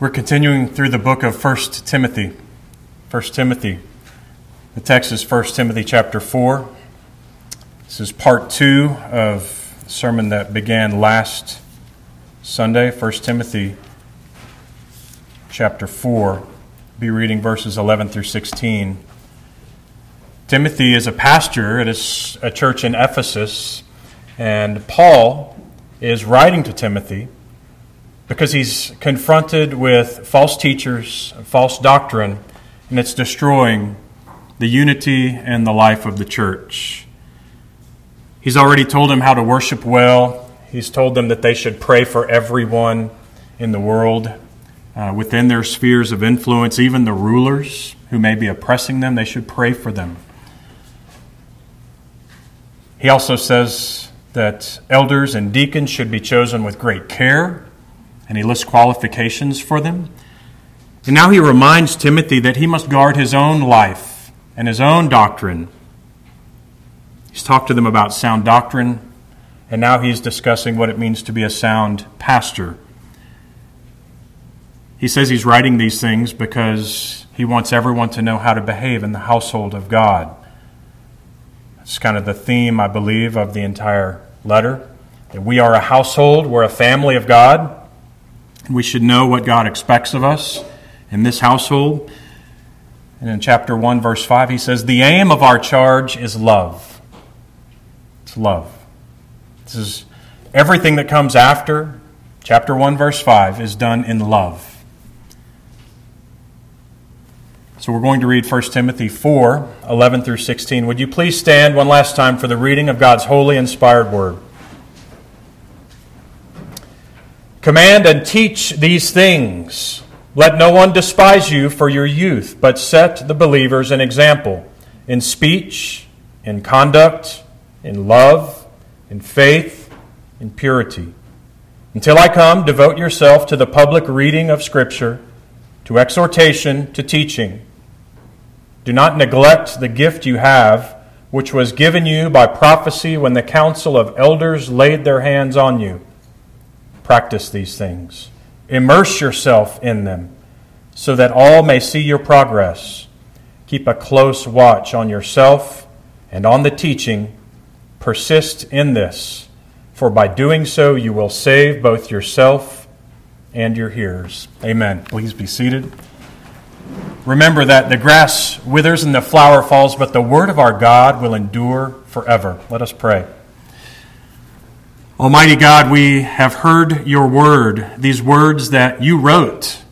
We're continuing through the book of 1 Timothy. 1 Timothy. The text is 1 Timothy chapter 4. This is part 2 of the sermon that began last Sunday, 1 Timothy chapter 4. be reading verses 11 through 16. Timothy is a pastor at a church in Ephesus, and Paul is writing to Timothy because he's confronted with false teachers, false doctrine, and it's destroying the unity and the life of the church. He's already told them how to worship well. He's told them that they should pray for everyone in the world uh, within their spheres of influence, even the rulers who may be oppressing them, they should pray for them. He also says that elders and deacons should be chosen with great care and he lists qualifications for them. And now he reminds Timothy that he must guard his own life and his own doctrine. He's talked to them about sound doctrine, and now he's discussing what it means to be a sound pastor. He says he's writing these things because he wants everyone to know how to behave in the household of God. It's kind of the theme, I believe, of the entire letter. That we are a household, we're a family of God. We should know what God expects of us in this household. And in chapter 1, verse 5, he says, The aim of our charge is love. It's love. This is everything that comes after chapter 1, verse 5 is done in love. So we're going to read 1 Timothy 4 11 through 16. Would you please stand one last time for the reading of God's holy, inspired word? Command and teach these things. Let no one despise you for your youth, but set the believers an example in speech, in conduct, in love, in faith, in purity. Until I come, devote yourself to the public reading of Scripture, to exhortation, to teaching. Do not neglect the gift you have, which was given you by prophecy when the council of elders laid their hands on you. Practice these things. Immerse yourself in them so that all may see your progress. Keep a close watch on yourself and on the teaching. Persist in this, for by doing so you will save both yourself and your hearers. Amen. Please be seated. Remember that the grass withers and the flower falls, but the word of our God will endure forever. Let us pray. Almighty God, we have heard your word, these words that you wrote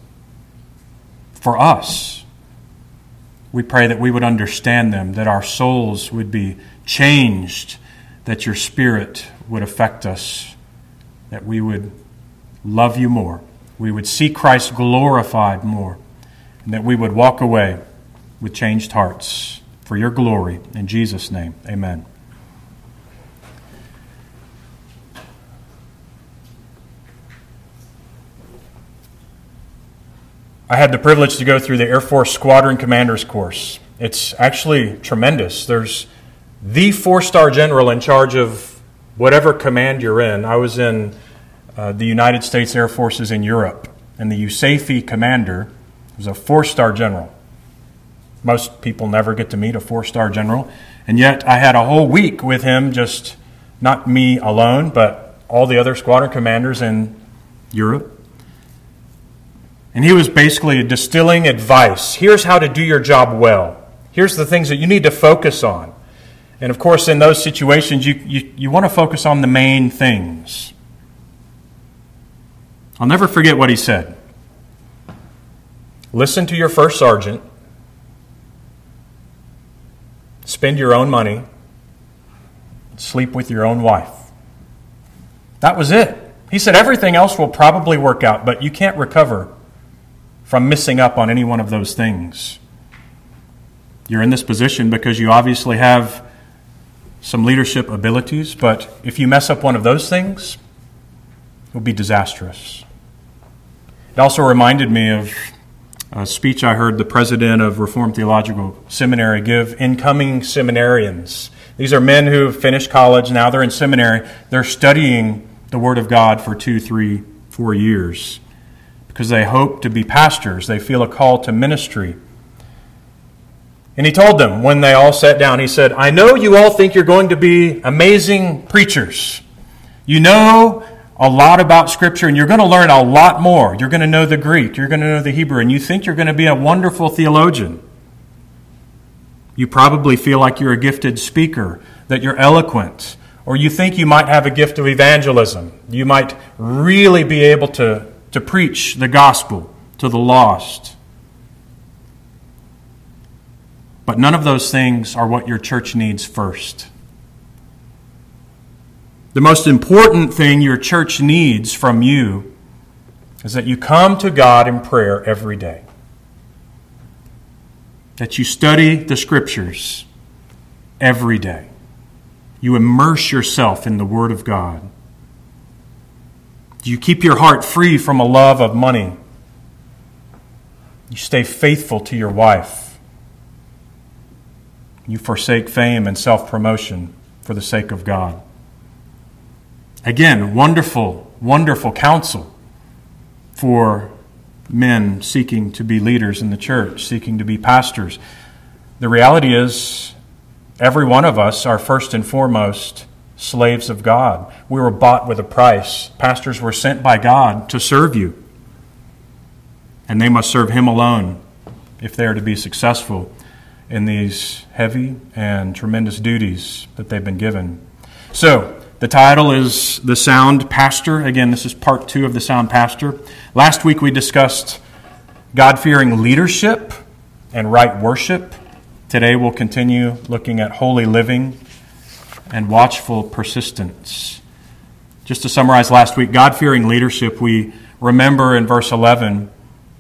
for us. We pray that we would understand them, that our souls would be changed, that your spirit would affect us, that we would love you more, we would see Christ glorified more, and that we would walk away with changed hearts for your glory. In Jesus' name, amen. I had the privilege to go through the Air Force Squadron Commander's course. It's actually tremendous. There's the four star general in charge of whatever command you're in. I was in uh, the United States Air Forces in Europe, and the USAFE commander was a four star general. Most people never get to meet a four star general, and yet I had a whole week with him, just not me alone, but all the other squadron commanders in Europe. And he was basically distilling advice. Here's how to do your job well. Here's the things that you need to focus on. And of course, in those situations, you, you, you want to focus on the main things. I'll never forget what he said. Listen to your first sergeant, spend your own money, sleep with your own wife. That was it. He said everything else will probably work out, but you can't recover from missing up on any one of those things. You're in this position because you obviously have some leadership abilities, but if you mess up one of those things, it will be disastrous. It also reminded me of a speech I heard the president of Reformed Theological Seminary give incoming seminarians. These are men who have finished college, now they're in seminary. They're studying the Word of God for two, three, four years because they hope to be pastors. They feel a call to ministry. And he told them when they all sat down, he said, I know you all think you're going to be amazing preachers. You know a lot about Scripture, and you're going to learn a lot more. You're going to know the Greek, you're going to know the Hebrew, and you think you're going to be a wonderful theologian. You probably feel like you're a gifted speaker, that you're eloquent, or you think you might have a gift of evangelism. You might really be able to, to preach the gospel to the lost. But none of those things are what your church needs first. The most important thing your church needs from you is that you come to God in prayer every day, that you study the scriptures every day, you immerse yourself in the Word of God. You keep your heart free from a love of money. You stay faithful to your wife. You forsake fame and self promotion for the sake of God. Again, wonderful, wonderful counsel for men seeking to be leaders in the church, seeking to be pastors. The reality is, every one of us are first and foremost slaves of God. We were bought with a price. Pastors were sent by God to serve you, and they must serve Him alone if they are to be successful in these heavy and tremendous duties that they've been given. So, the title is The Sound Pastor. Again, this is part two of The Sound Pastor. Last week we discussed God fearing leadership and right worship. Today we'll continue looking at holy living and watchful persistence. Just to summarize last week, God fearing leadership, we remember in verse 11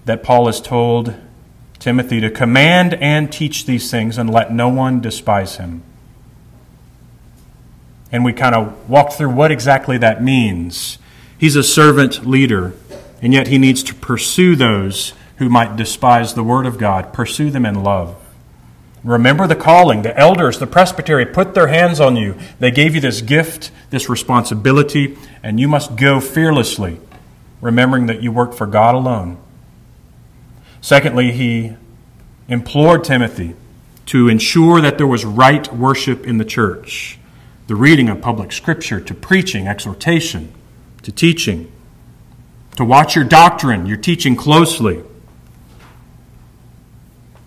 that Paul is told Timothy to command and teach these things and let no one despise him. And we kind of walked through what exactly that means. He's a servant leader, and yet he needs to pursue those who might despise the word of God, pursue them in love. Remember the calling. The elders, the presbytery put their hands on you. They gave you this gift, this responsibility, and you must go fearlessly, remembering that you work for God alone Secondly, he implored Timothy to ensure that there was right worship in the church, the reading of public scripture, to preaching, exhortation, to teaching, to watch your doctrine, your teaching closely.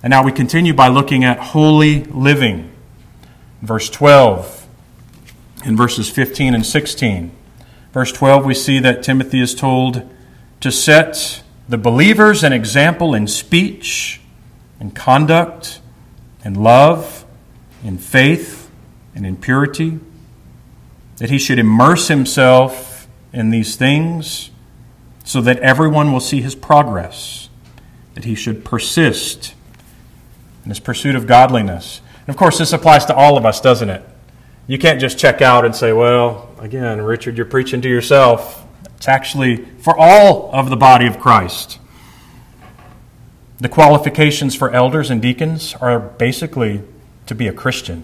And now we continue by looking at holy living. Verse 12 in verses 15 and 16. Verse 12, we see that Timothy is told to set the believers an example in speech, in conduct, in love, in faith, and in purity, that he should immerse himself in these things so that everyone will see his progress, that he should persist in his pursuit of godliness. And of course, this applies to all of us, doesn't it? You can't just check out and say, well, again, Richard, you're preaching to yourself. It's actually for all of the body of Christ. The qualifications for elders and deacons are basically to be a Christian.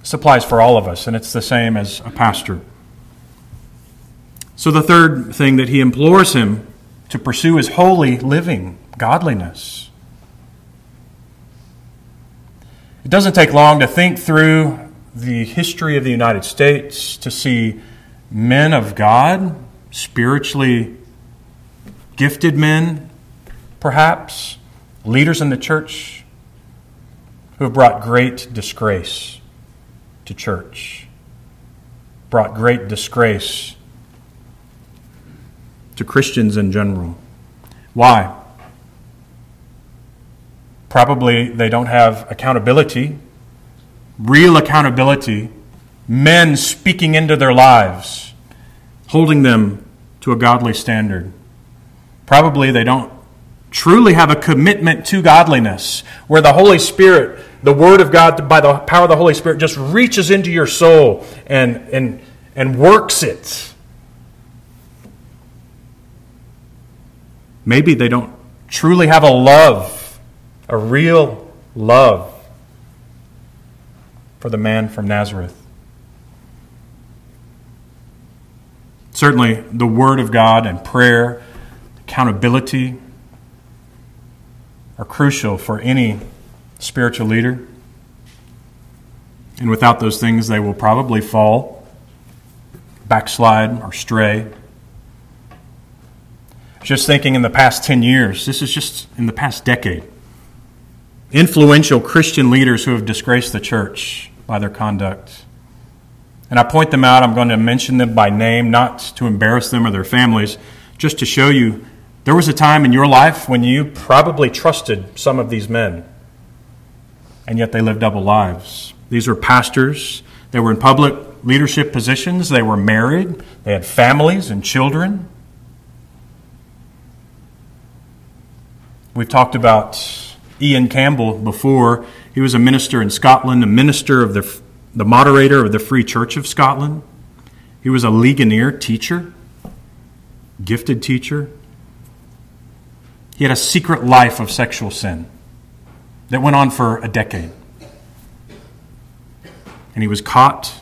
This applies for all of us, and it's the same as a pastor. So, the third thing that he implores him to pursue is holy living, godliness. It doesn't take long to think through the history of the United States to see men of God spiritually gifted men, perhaps, leaders in the church who have brought great disgrace to church, brought great disgrace to Christians in general. Why? Probably they don't have accountability, real accountability, men speaking into their lives holding them to a godly standard. Probably they don't truly have a commitment to godliness, where the Holy Spirit, the Word of God, by the power of the Holy Spirit, just reaches into your soul and, and, and works it. Maybe they don't truly have a love, a real love for the man from Nazareth. Certainly, the Word of God and prayer accountability are crucial for any spiritual leader. And without those things, they will probably fall, backslide, or stray. Just thinking in the past 10 years, this is just in the past decade, influential Christian leaders who have disgraced the church by their conduct. And I point them out, I'm going to mention them by name, not to embarrass them or their families, just to show you there was a time in your life when you probably trusted some of these men, and yet they lived double lives. These were pastors, they were in public leadership positions, they were married, they had families and children. We've talked about Ian Campbell before. He was a minister in Scotland, a minister of the, the moderator of the Free Church of Scotland. He was a Ligonier teacher, gifted teacher. He had a secret life of sexual sin that went on for a decade. And he was caught.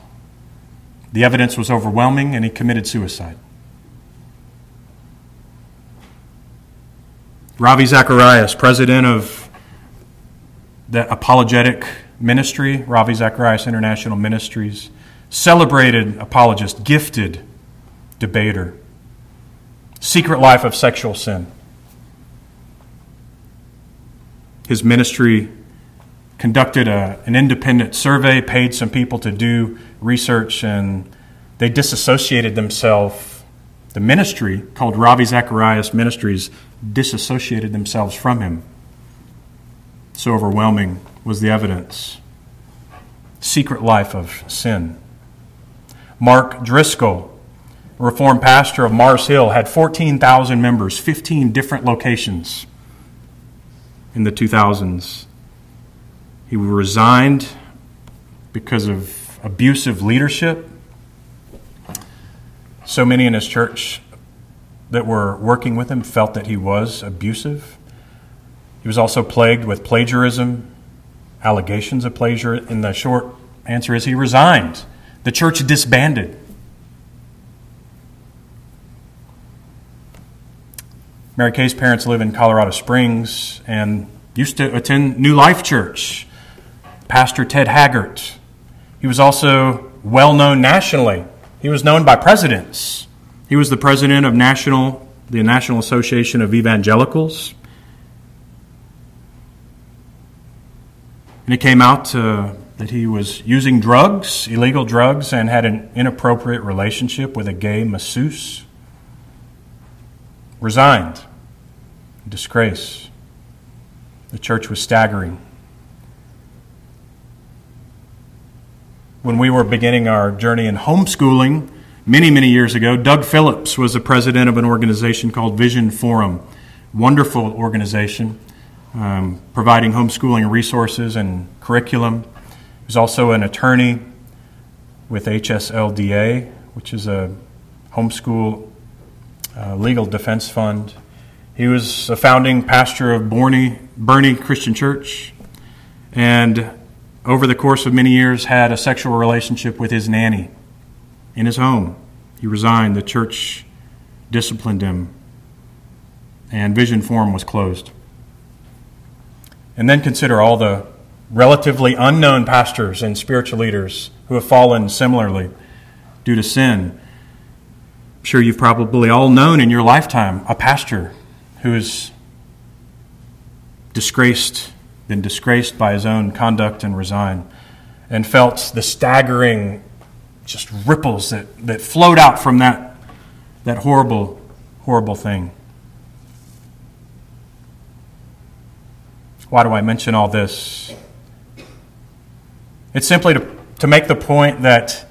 The evidence was overwhelming, and he committed suicide. Ravi Zacharias, president of the apologetic ministry, Ravi Zacharias International Ministries, celebrated apologist, gifted debater, secret life of sexual sin. His ministry conducted a, an independent survey, paid some people to do research, and they disassociated themselves. The ministry, called Ravi Zacharias Ministries, disassociated themselves from him. So overwhelming was the evidence. Secret life of sin. Mark Driscoll, Reformed pastor of Mars Hill, had 14,000 members, 15 different locations in the 2000s. He resigned because of abusive leadership. So many in his church that were working with him felt that he was abusive. He was also plagued with plagiarism, allegations of plagiarism. And the short answer is he resigned. The church disbanded. Mary Kay's parents live in Colorado Springs and used to attend New Life Church. Pastor Ted Haggard. He was also well known nationally. He was known by presidents. He was the president of National, the National Association of Evangelicals. And it came out uh, that he was using drugs, illegal drugs, and had an inappropriate relationship with a gay masseuse. Resigned disgrace. The church was staggering. When we were beginning our journey in homeschooling many, many years ago, Doug Phillips was the president of an organization called Vision Forum. Wonderful organization, um, providing homeschooling resources and curriculum. He was also an attorney with HSLDA, which is a homeschool uh, legal defense fund. He was a founding pastor of Boerne, Boerne Christian Church, and over the course of many years had a sexual relationship with his nanny in his home. He resigned. The church disciplined him, and Vision Forum was closed. And then consider all the relatively unknown pastors and spiritual leaders who have fallen similarly due to sin. I'm sure you've probably all known in your lifetime a pastor who is disgraced, been disgraced by his own conduct and resigned, and felt the staggering just ripples that, that flowed out from that, that horrible, horrible thing. Why do I mention all this? It's simply to, to make the point that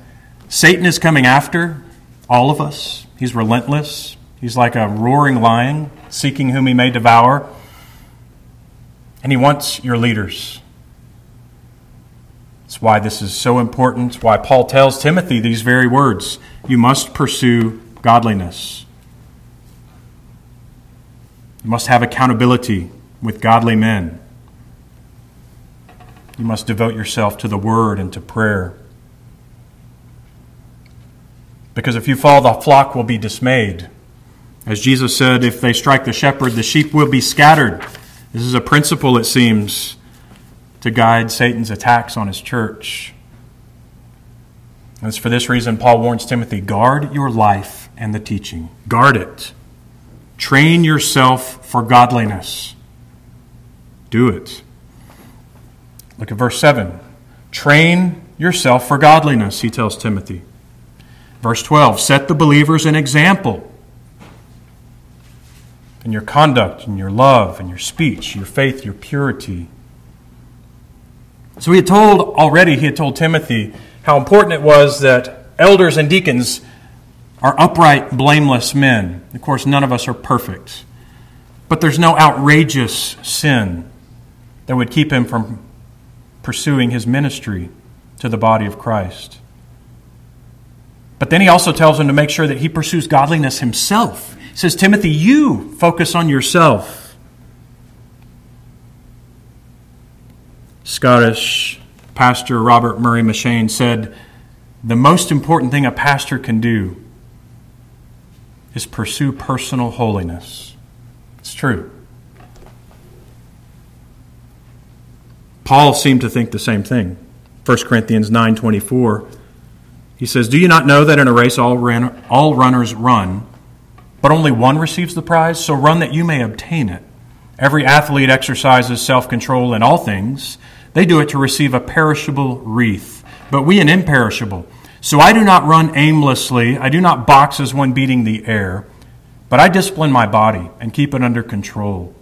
Satan is coming after all of us. He's relentless. He's like a roaring lion seeking whom he may devour. And he wants your leaders. That's why this is so important. It's why Paul tells Timothy these very words You must pursue godliness. You must have accountability with godly men. You must devote yourself to the word and to prayer. Because if you fall, the flock will be dismayed. As Jesus said, if they strike the shepherd, the sheep will be scattered. This is a principle, it seems, to guide Satan's attacks on his church. And it's for this reason Paul warns Timothy guard your life and the teaching. Guard it. Train yourself for godliness. Do it. Look at verse 7. Train yourself for godliness, he tells Timothy. Verse 12 Set the believers an example in your conduct, in your love, in your speech, your faith, your purity. So he had told already, he had told Timothy how important it was that elders and deacons are upright, blameless men. Of course, none of us are perfect. But there's no outrageous sin that would keep him from pursuing his ministry to the body of Christ. But then he also tells him to make sure that he pursues godliness himself says, Timothy, you focus on yourself. Scottish pastor Robert Murray M'Cheyne said, The most important thing a pastor can do is pursue personal holiness. It's true. Paul seemed to think the same thing. 1 Corinthians 9:24 he says, "Do you not know that in a race all, ran, all runners run, but only one receives the prize, so run that you may obtain it. Every athlete exercises self control in all things. They do it to receive a perishable wreath, but we an imperishable. So I do not run aimlessly, I do not box as one beating the air, but I discipline my body and keep it under control,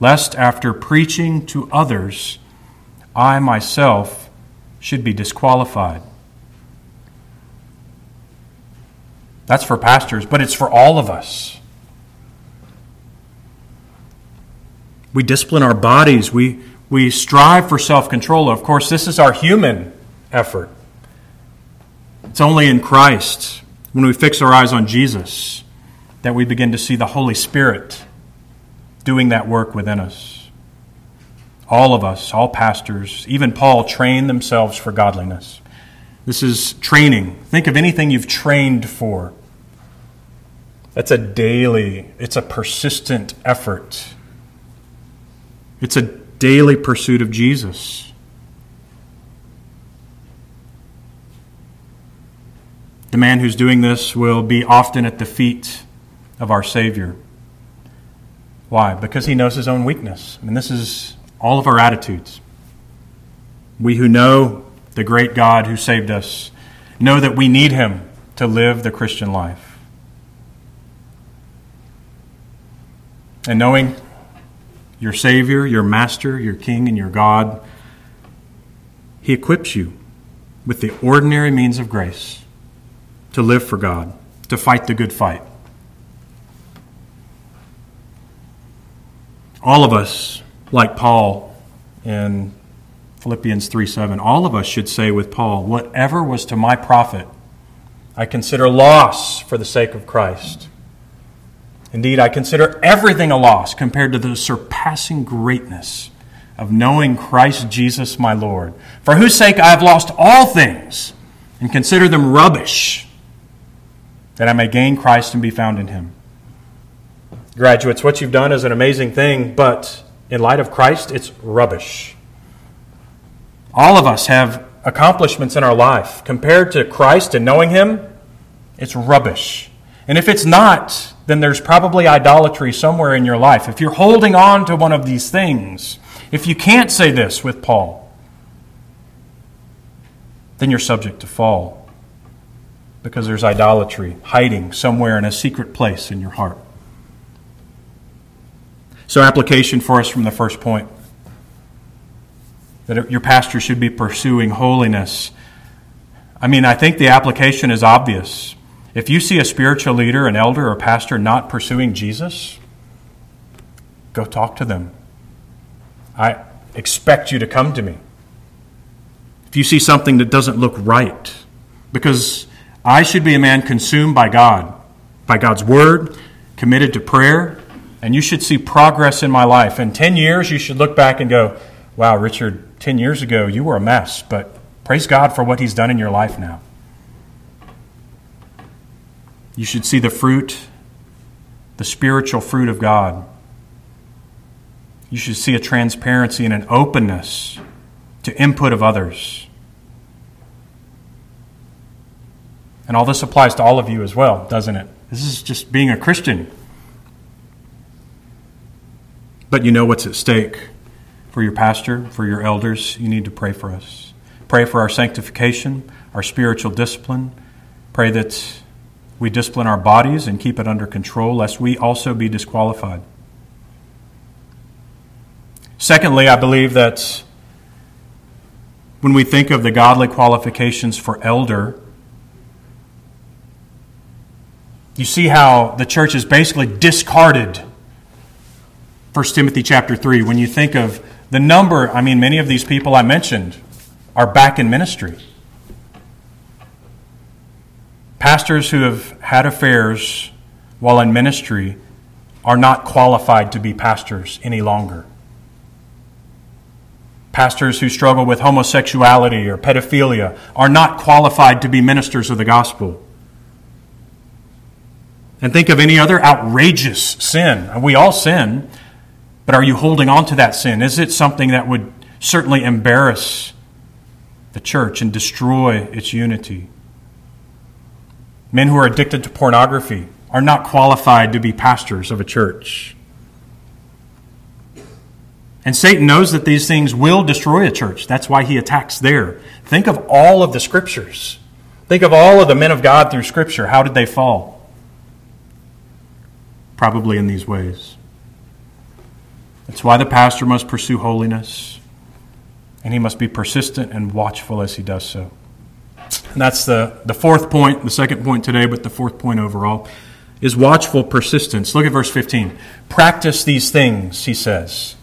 lest after preaching to others, I myself should be disqualified. That's for pastors, but it's for all of us. We discipline our bodies. We, we strive for self control. Of course, this is our human effort. It's only in Christ, when we fix our eyes on Jesus, that we begin to see the Holy Spirit doing that work within us. All of us, all pastors, even Paul, train themselves for godliness. This is training. Think of anything you've trained for. That's a daily, it's a persistent effort. It's a daily pursuit of Jesus. The man who's doing this will be often at the feet of our Savior. Why? Because he knows his own weakness. I mean, this is all of our attitudes. We who know the great God who saved us know that we need him to live the Christian life. And knowing your Savior, your Master, your King, and your God, He equips you with the ordinary means of grace to live for God, to fight the good fight. All of us, like Paul in Philippians 3 7, all of us should say with Paul, Whatever was to my profit, I consider loss for the sake of Christ. Indeed, I consider everything a loss compared to the surpassing greatness of knowing Christ Jesus my Lord, for whose sake I have lost all things and consider them rubbish, that I may gain Christ and be found in him. Graduates, what you've done is an amazing thing, but in light of Christ, it's rubbish. All of us have accomplishments in our life. Compared to Christ and knowing him, it's rubbish. And if it's not, then there's probably idolatry somewhere in your life. If you're holding on to one of these things, if you can't say this with Paul, then you're subject to fall because there's idolatry hiding somewhere in a secret place in your heart. So, application for us from the first point that your pastor should be pursuing holiness. I mean, I think the application is obvious. If you see a spiritual leader, an elder, or a pastor not pursuing Jesus, go talk to them. I expect you to come to me. If you see something that doesn't look right, because I should be a man consumed by God, by God's word, committed to prayer, and you should see progress in my life. In 10 years, you should look back and go, wow, Richard, 10 years ago, you were a mess, but praise God for what He's done in your life now. You should see the fruit, the spiritual fruit of God. You should see a transparency and an openness to input of others. And all this applies to all of you as well, doesn't it? This is just being a Christian. But you know what's at stake for your pastor, for your elders. You need to pray for us. Pray for our sanctification, our spiritual discipline. Pray that we discipline our bodies and keep it under control, lest we also be disqualified. Secondly, I believe that when we think of the godly qualifications for elder, you see how the church has basically discarded 1 Timothy chapter 3 when you think of the number, I mean, many of these people I mentioned are back in ministry. Pastors who have had affairs while in ministry are not qualified to be pastors any longer. Pastors who struggle with homosexuality or pedophilia are not qualified to be ministers of the gospel. And think of any other outrageous sin. We all sin, but are you holding on to that sin? Is it something that would certainly embarrass the church and destroy its unity? Men who are addicted to pornography are not qualified to be pastors of a church. And Satan knows that these things will destroy a church. That's why he attacks there. Think of all of the scriptures. Think of all of the men of God through Scripture. How did they fall? Probably in these ways. That's why the pastor must pursue holiness, and he must be persistent and watchful as he does so. And that's the, the fourth point, the second point today, but the fourth point overall is watchful persistence. Look at verse 15. Practice these things, he says.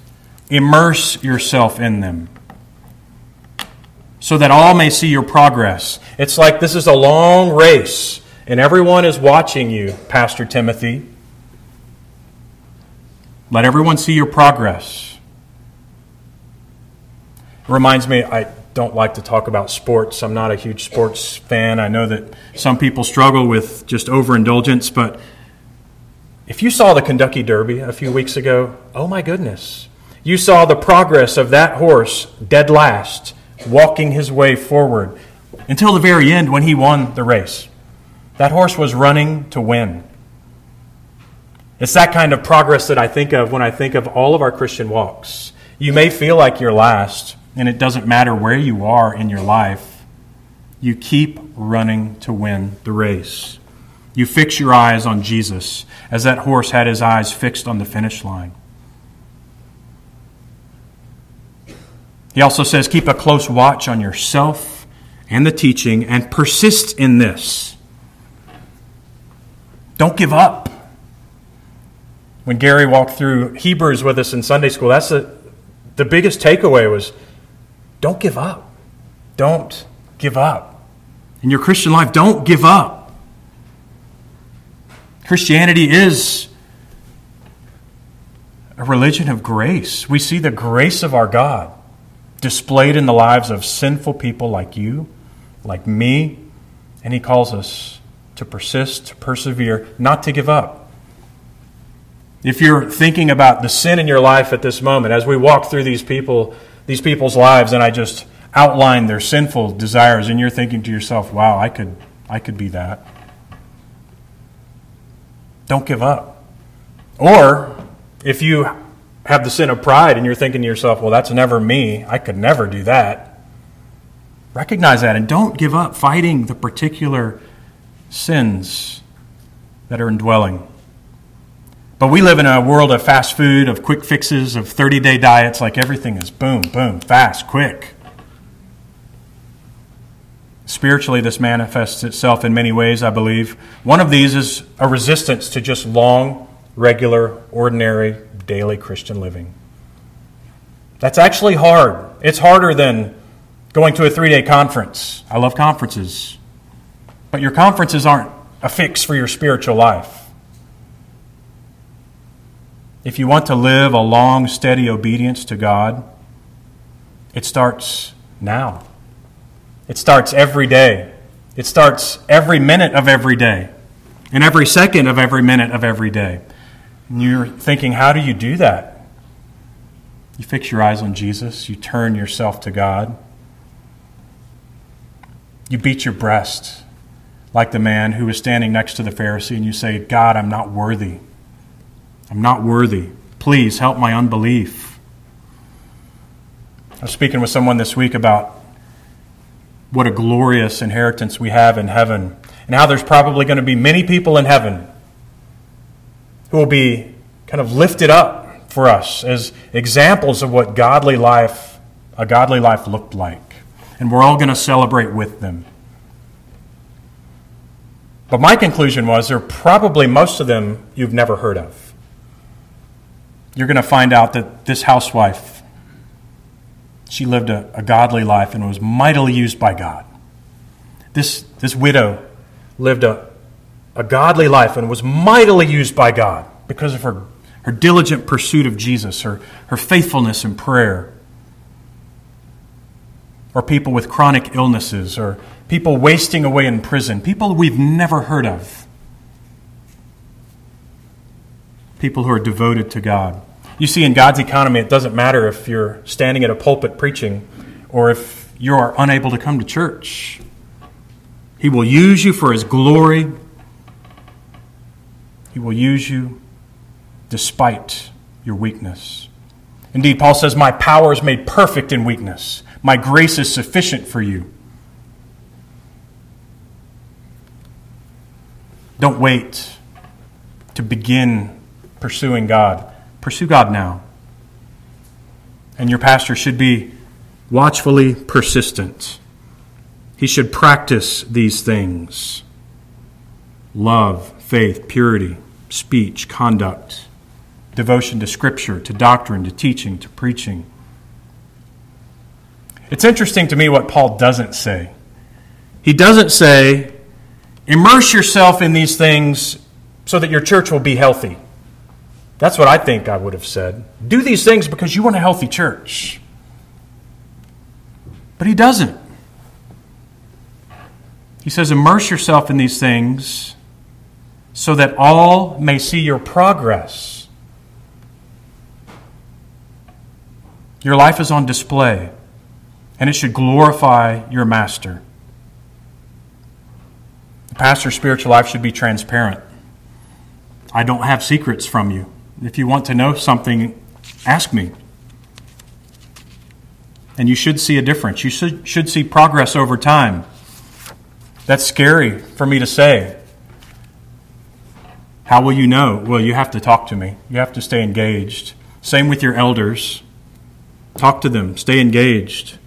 Immerse yourself in them so that all may see your progress. It's like this is a long race, and everyone is watching you, Pastor Timothy. Let everyone see your progress. It reminds me, I don't like to talk about sports. I'm not a huge sports fan. I know that some people struggle with just overindulgence, but if you saw the Kentucky Derby a few weeks ago, oh my goodness. You saw the progress of that horse dead last, walking his way forward until the very end when he won the race. That horse was running to win. It's that kind of progress that I think of when I think of all of our Christian walks. You may feel like you're last, and it doesn't matter where you are in your life. You keep running to win the race. You fix your eyes on Jesus, as that horse had his eyes fixed on the finish line. He also says, keep a close watch on yourself and the teaching and persist in this. Don't give up when Gary walked through Hebrews with us in Sunday school, that's the, the biggest takeaway was don't give up. Don't give up. In your Christian life, don't give up. Christianity is a religion of grace. We see the grace of our God displayed in the lives of sinful people like you, like me, and He calls us to persist, to persevere, not to give up. If you're thinking about the sin in your life at this moment, as we walk through these people, these people's lives, and I just outline their sinful desires, and you're thinking to yourself, "Wow, I could, I could be that." Don't give up. Or if you have the sin of pride and you're thinking to yourself, "Well, that's never me. I could never do that." Recognize that and don't give up fighting the particular sins that are indwelling. But we live in a world of fast food, of quick fixes, of 30 day diets, like everything is boom, boom, fast, quick. Spiritually, this manifests itself in many ways, I believe. One of these is a resistance to just long, regular, ordinary, daily Christian living. That's actually hard. It's harder than going to a three day conference. I love conferences. But your conferences aren't a fix for your spiritual life. If you want to live a long, steady obedience to God, it starts now. It starts every day. It starts every minute of every day, and every second of every minute of every day. And you're thinking, how do you do that? You fix your eyes on Jesus, you turn yourself to God. You beat your breast like the man who was standing next to the Pharisee, and you say, God, I'm not worthy. I'm not worthy. Please help my unbelief. I was speaking with someone this week about what a glorious inheritance we have in heaven, and how there's probably going to be many people in heaven who will be kind of lifted up for us as examples of what godly life, a godly life looked like. And we're all going to celebrate with them. But my conclusion was there are probably most of them you've never heard of. You're going to find out that this housewife, she lived a, a godly life and was mightily used by God. This, this widow lived a, a godly life and was mightily used by God because of her, her diligent pursuit of Jesus, her, her faithfulness in prayer. Or people with chronic illnesses, or people wasting away in prison, people we've never heard of. People who are devoted to God. You see, in God's economy, it doesn't matter if you're standing at a pulpit preaching or if you are unable to come to church. He will use you for His glory. He will use you despite your weakness. Indeed, Paul says, My power is made perfect in weakness. My grace is sufficient for you. Don't wait to begin pursuing God. Pursue God now. And your pastor should be watchfully persistent. He should practice these things love, faith, purity, speech, conduct, devotion to Scripture, to doctrine, to teaching, to preaching. It's interesting to me what Paul doesn't say. He doesn't say, immerse yourself in these things so that your church will be healthy. That's what I think I would have said. Do these things because you want a healthy church. But he doesn't. He says, immerse yourself in these things so that all may see your progress. Your life is on display, and it should glorify your master. The pastor's spiritual life should be transparent. I don't have secrets from you. If you want to know something, ask me. And you should see a difference. You should, should see progress over time. That's scary for me to say. How will you know? Well, you have to talk to me. You have to stay engaged. Same with your elders. Talk to them, stay engaged.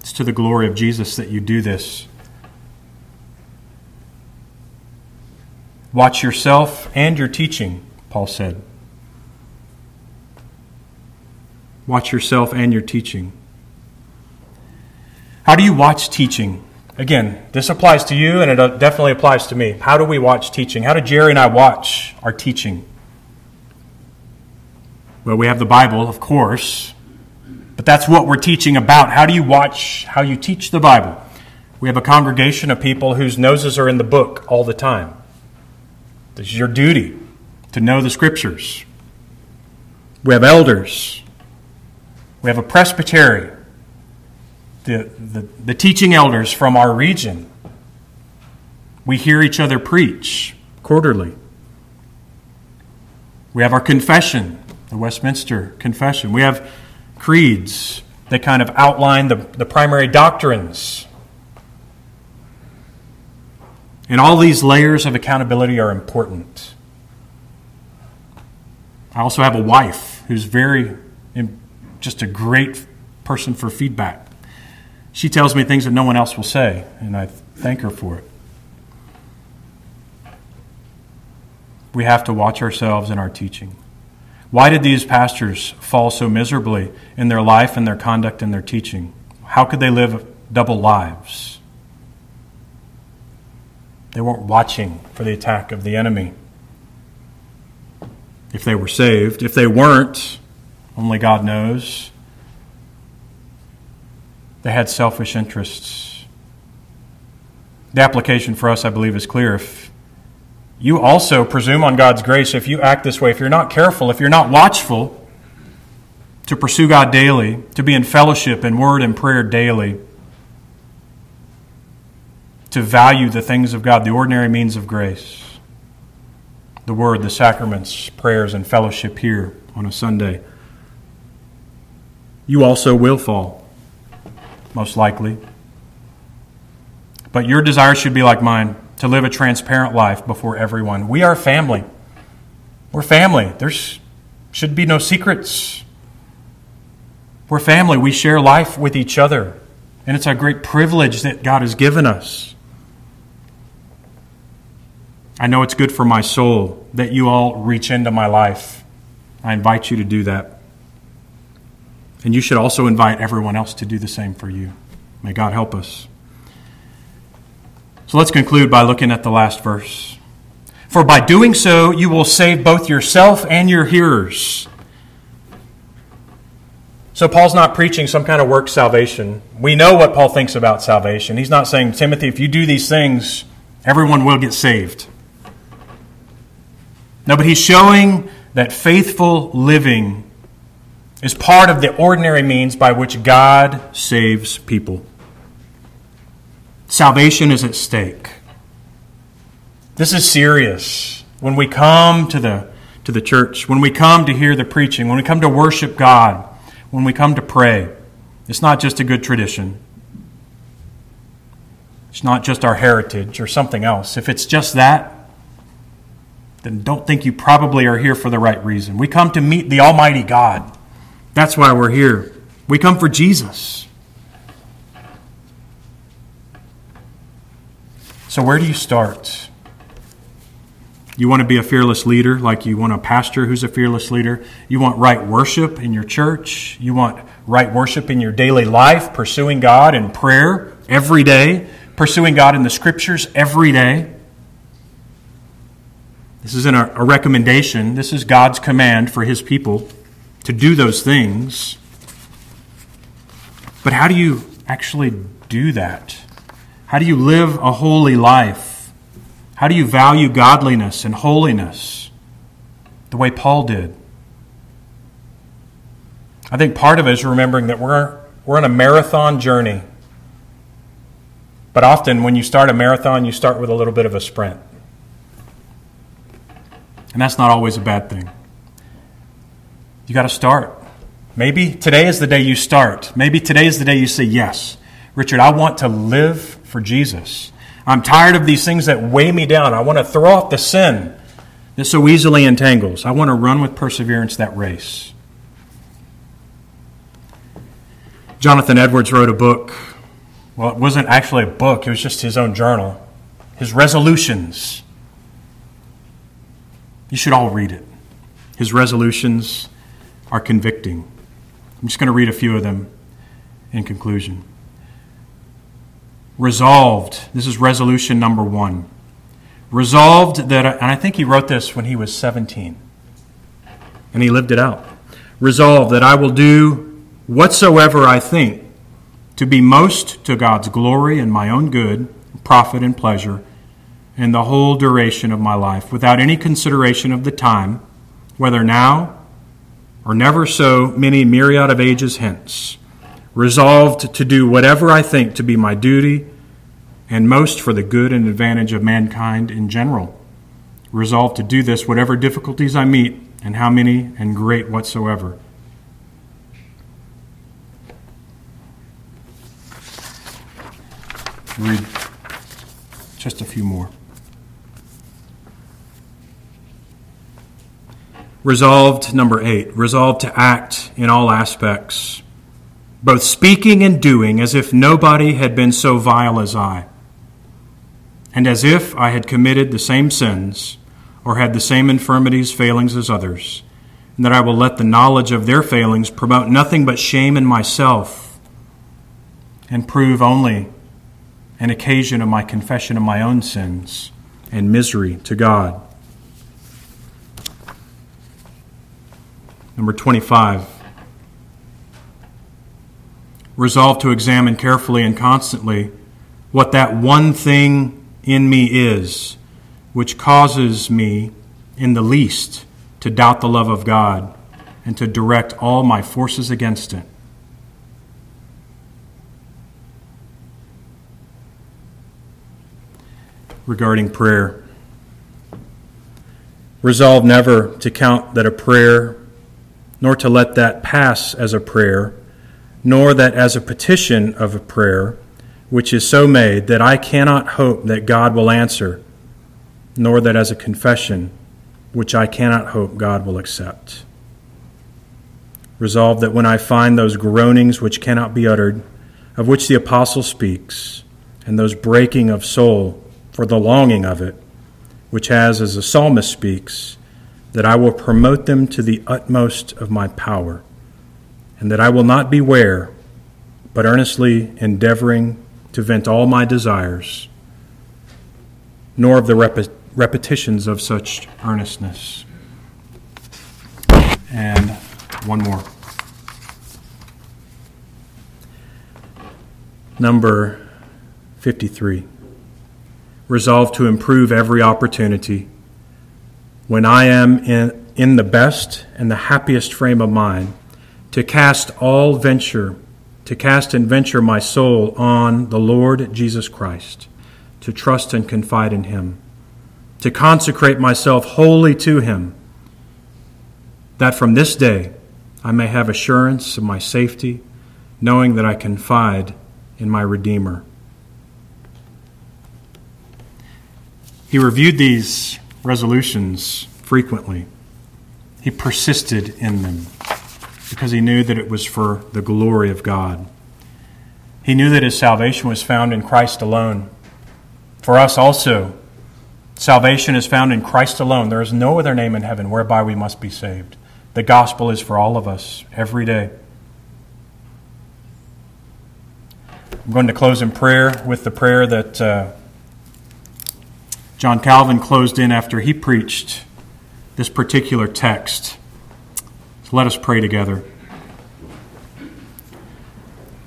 It's to the glory of Jesus that you do this. Watch yourself and your teaching, Paul said. Watch yourself and your teaching. How do you watch teaching? Again, this applies to you and it definitely applies to me. How do we watch teaching? How do Jerry and I watch our teaching? Well, we have the Bible, of course, but that's what we're teaching about. How do you watch how you teach the Bible? We have a congregation of people whose noses are in the book all the time. This is your duty to know the scriptures. We have elders. We have a presbytery, the, the, the teaching elders from our region. We hear each other preach quarterly. We have our confession, the Westminster Confession. We have creeds that kind of outline the, the primary doctrines and all these layers of accountability are important. I also have a wife who's very, just a great person for feedback. She tells me things that no one else will say, and I thank her for it. We have to watch ourselves in our teaching. Why did these pastors fall so miserably in their life and their conduct and their teaching? How could they live double lives? They weren't watching for the attack of the enemy. If they were saved, if they weren't, only God knows. They had selfish interests. The application for us, I believe, is clear. If, you also presume on God's grace if you act this way, if you're not careful, if you're not watchful to pursue God daily, to be in fellowship and word and prayer daily, to value the things of God, the ordinary means of grace, the word, the sacraments, prayers, and fellowship here on a Sunday, you also will fall, most likely. But your desire should be like mine to live a transparent life before everyone. We are family. We're family. There should be no secrets. We're family. We share life with each other. And it's a great privilege that God has given us. I know it's good for my soul that you all reach into my life. I invite you to do that. And you should also invite everyone else to do the same for you. May God help us. So let's conclude by looking at the last verse. For by doing so, you will save both yourself and your hearers. So Paul's not preaching some kind of work salvation. We know what Paul thinks about salvation. He's not saying, Timothy, if you do these things, everyone will get saved. No, but he's showing that faithful living is part of the ordinary means by which God saves people. Salvation is at stake. This is serious. When we come to the, to the church, when we come to hear the preaching, when we come to worship God, when we come to pray, it's not just a good tradition. It's not just our heritage or something else. If it's just that, then don't think you probably are here for the right reason. We come to meet the Almighty God. That's why we're here. We come for Jesus. So, where do you start? You want to be a fearless leader, like you want a pastor who's a fearless leader. You want right worship in your church. You want right worship in your daily life, pursuing God in prayer every day, pursuing God in the scriptures every day. This isn't a, recommendation, this is God's command for His people to do those things. But how do you actually do that? How do you live a holy life? How do you value godliness and holiness the way Paul did? I think part of it is remembering that we're, we're on a marathon journey. But often, when you start a marathon, you start with a little bit of a sprint. And that's not always a bad thing. You got to start. Maybe today is the day you start. Maybe today is the day you say, Yes, Richard, I want to live for Jesus. I'm tired of these things that weigh me down. I want to throw off the sin that so easily entangles. I want to run with perseverance that race. Jonathan Edwards wrote a book. Well, it wasn't actually a book, it was just his own journal. His resolutions. You should all read it. His resolutions are convicting. I'm just going to read a few of them in conclusion resolved. This is resolution number one. Resolved that, and I think he wrote this when he was 17, and he lived it out. Resolved that I will do whatsoever I think to be most to God's glory and my own good, profit, and pleasure in the whole duration of my life, without any consideration of the time, whether now or never so many myriad of ages hence resolved to do whatever I think to be my duty and most for the good and advantage of mankind in general. Resolved to do this whatever difficulties I meet, and how many and great whatsoever. Read just a few more. Resolved, number eight, resolved to act in all aspects both speaking and doing as if nobody had been so vile as I, and as if I had committed the same sins or had the same infirmities, failings as others, and that I will let the knowledge of their failings promote nothing but shame in myself and prove only an occasion of my confession of my own sins and misery to God. Number 25 resolve to examine carefully and constantly what that one thing in me is, which causes me in the least to doubt the love of God and to direct all my forces against it. Regarding prayer, resolve never to count that a prayer, nor to let that pass as a prayer, nor that as a petition of a prayer, which is so made that I cannot hope that God will answer, nor that as a confession, which I cannot hope God will accept. Resolve that when I find those groanings which cannot be uttered, of which the apostle speaks, and those breaking of soul for the longing of it, which has, as the psalmist speaks, that I will promote them to the utmost of my power, and that I will not beware, but earnestly endeavoring to vent all my desires, nor of the rep- repetitions of such earnestness. And one more. Number 53. Resolve to improve every opportunity. When I am in, in the best and the happiest frame of mind, to cast all venture, to cast and venture my soul on the Lord Jesus Christ, to trust and confide in Him, to consecrate myself wholly to Him, that from this day I may have assurance of my safety, knowing that I confide in my Redeemer. He reviewed these resolutions frequently. He persisted in them because he knew that it was for the glory of God. He knew that his salvation was found in Christ alone. For us also, salvation is found in Christ alone. There is no other name in heaven whereby we must be saved. The gospel is for all of us every day. I'm going to close in prayer with the prayer that uh, John Calvin closed in after he preached this particular text. So let us pray together.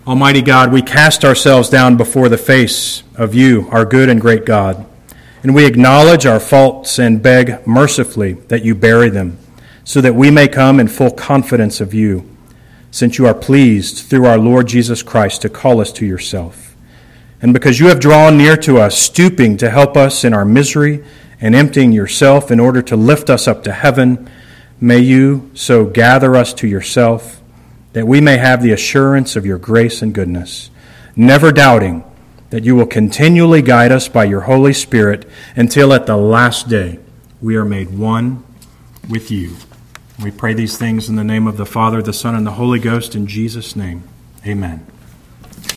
Almighty God, we cast ourselves down before the face of you, our good and great God, and we acknowledge our faults and beg mercifully that you bury them so that we may come in full confidence of you, since you are pleased through our Lord Jesus Christ to call us to yourself. And because you have drawn near to us, stooping to help us in our misery and emptying yourself in order to lift us up to heaven, may you so gather us to yourself that we may have the assurance of your grace and goodness, never doubting that you will continually guide us by your Holy Spirit until at the last day we are made one with you. We pray these things in the name of the Father, the Son, and the Holy Ghost in Jesus' name. Amen.